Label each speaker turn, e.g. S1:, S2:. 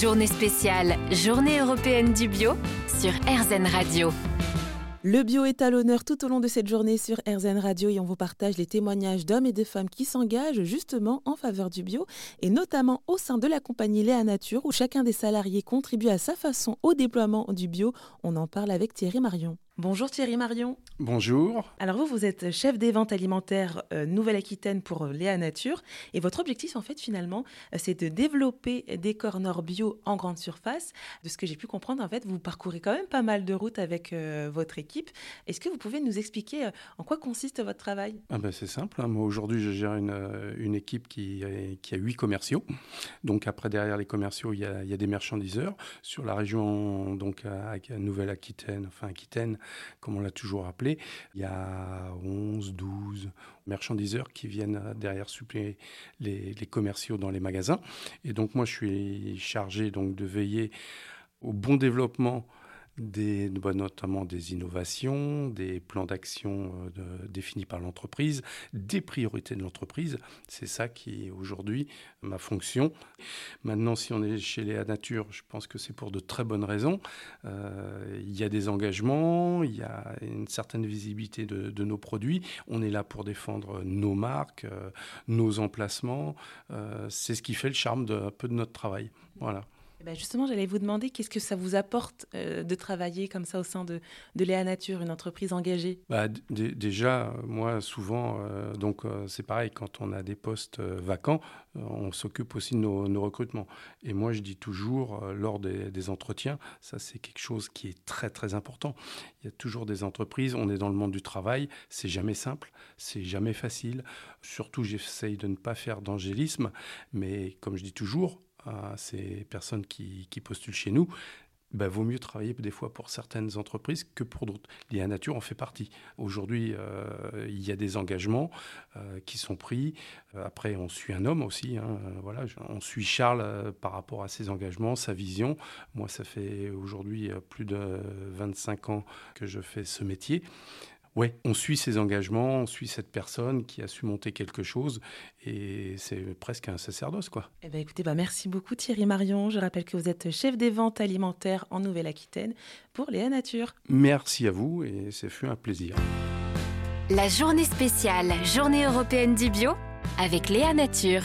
S1: Journée spéciale, Journée européenne du bio sur RZN Radio.
S2: Le bio est à l'honneur tout au long de cette journée sur RZN Radio et on vous partage les témoignages d'hommes et de femmes qui s'engagent justement en faveur du bio et notamment au sein de la compagnie Léa Nature où chacun des salariés contribue à sa façon au déploiement du bio. On en parle avec Thierry Marion. Bonjour Thierry Marion.
S3: Bonjour.
S2: Alors vous, vous êtes chef des ventes alimentaires euh, Nouvelle-Aquitaine pour euh, Léa Nature et votre objectif en fait finalement euh, c'est de développer des corners bio en grande surface. De ce que j'ai pu comprendre en fait vous parcourez quand même pas mal de routes avec votre équipe. Est-ce que vous pouvez nous expliquer en quoi consiste votre travail?
S3: Ah ben, C'est simple, hein. moi aujourd'hui je gère une, une équipe qui, a huit commerciaux. Donc après derrière les commerciaux il y a, des marchandiseurs. Sur la région donc Nouvelle-Aquitaine, enfin Aquitaine, comme on l'a toujours appelé. Il y a 11, 12 marchandiseurs qui viennent derrière suppléer les, commerciaux dans les magasins. Et donc moi, je suis chargé donc de veiller au bon développement des, bah, notamment des innovations, des plans d'action euh, définis par l'entreprise, des priorités de l'entreprise. C'est ça qui est aujourd'hui ma fonction. Maintenant, si on est chez Léa Nature, je pense que c'est pour de très bonnes raisons. Euh, il y a des engagements, il y a une certaine visibilité de, nos produits. On est là pour défendre nos marques, euh, nos emplacements. c'est ce qui fait le charme de un peu de notre travail. Voilà.
S2: Eh ben, justement, j'allais vous demander qu'est-ce que ça vous apporte euh, de travailler comme ça au sein de, Léa Nature, une entreprise engagée?
S3: Bah, Déjà, moi, souvent, euh, donc euh, c'est pareil, quand on a des postes vacants, on s'occupe aussi de nos, recrutements. Et moi, je dis toujours, lors des, des entretiens, ça c'est quelque chose qui est très très important. Il y a toujours des entreprises, on est dans le monde du travail, c'est jamais simple, c'est jamais facile. Surtout, j'essaye de ne pas faire d'angélisme, mais comme je dis toujours, à ces personnes qui, postulent chez nous, bah, vaut mieux travailler des fois pour certaines entreprises que pour d'autres. L'IA Nature en fait partie. Aujourd'hui, euh, il y a des engagements euh, qui sont pris. Euh, après, on suit un homme aussi. Hein, voilà, on suit Charles par rapport à ses engagements, sa vision. Moi, ça fait aujourd'hui plus de 25 ans que je fais ce métier. Oui, on suit ses engagements, on suit cette personne qui a su monter quelque chose et c'est presque un sacerdoce quoi.
S2: Eh ben écoutez, bah merci beaucoup Thierry Marion. Je rappelle que vous êtes chef des ventes alimentaires en Nouvelle-Aquitaine pour Léa Nature.
S3: Merci à vous et c'est fut un plaisir.
S1: La journée spéciale, journée européenne du bio avec Léa Nature.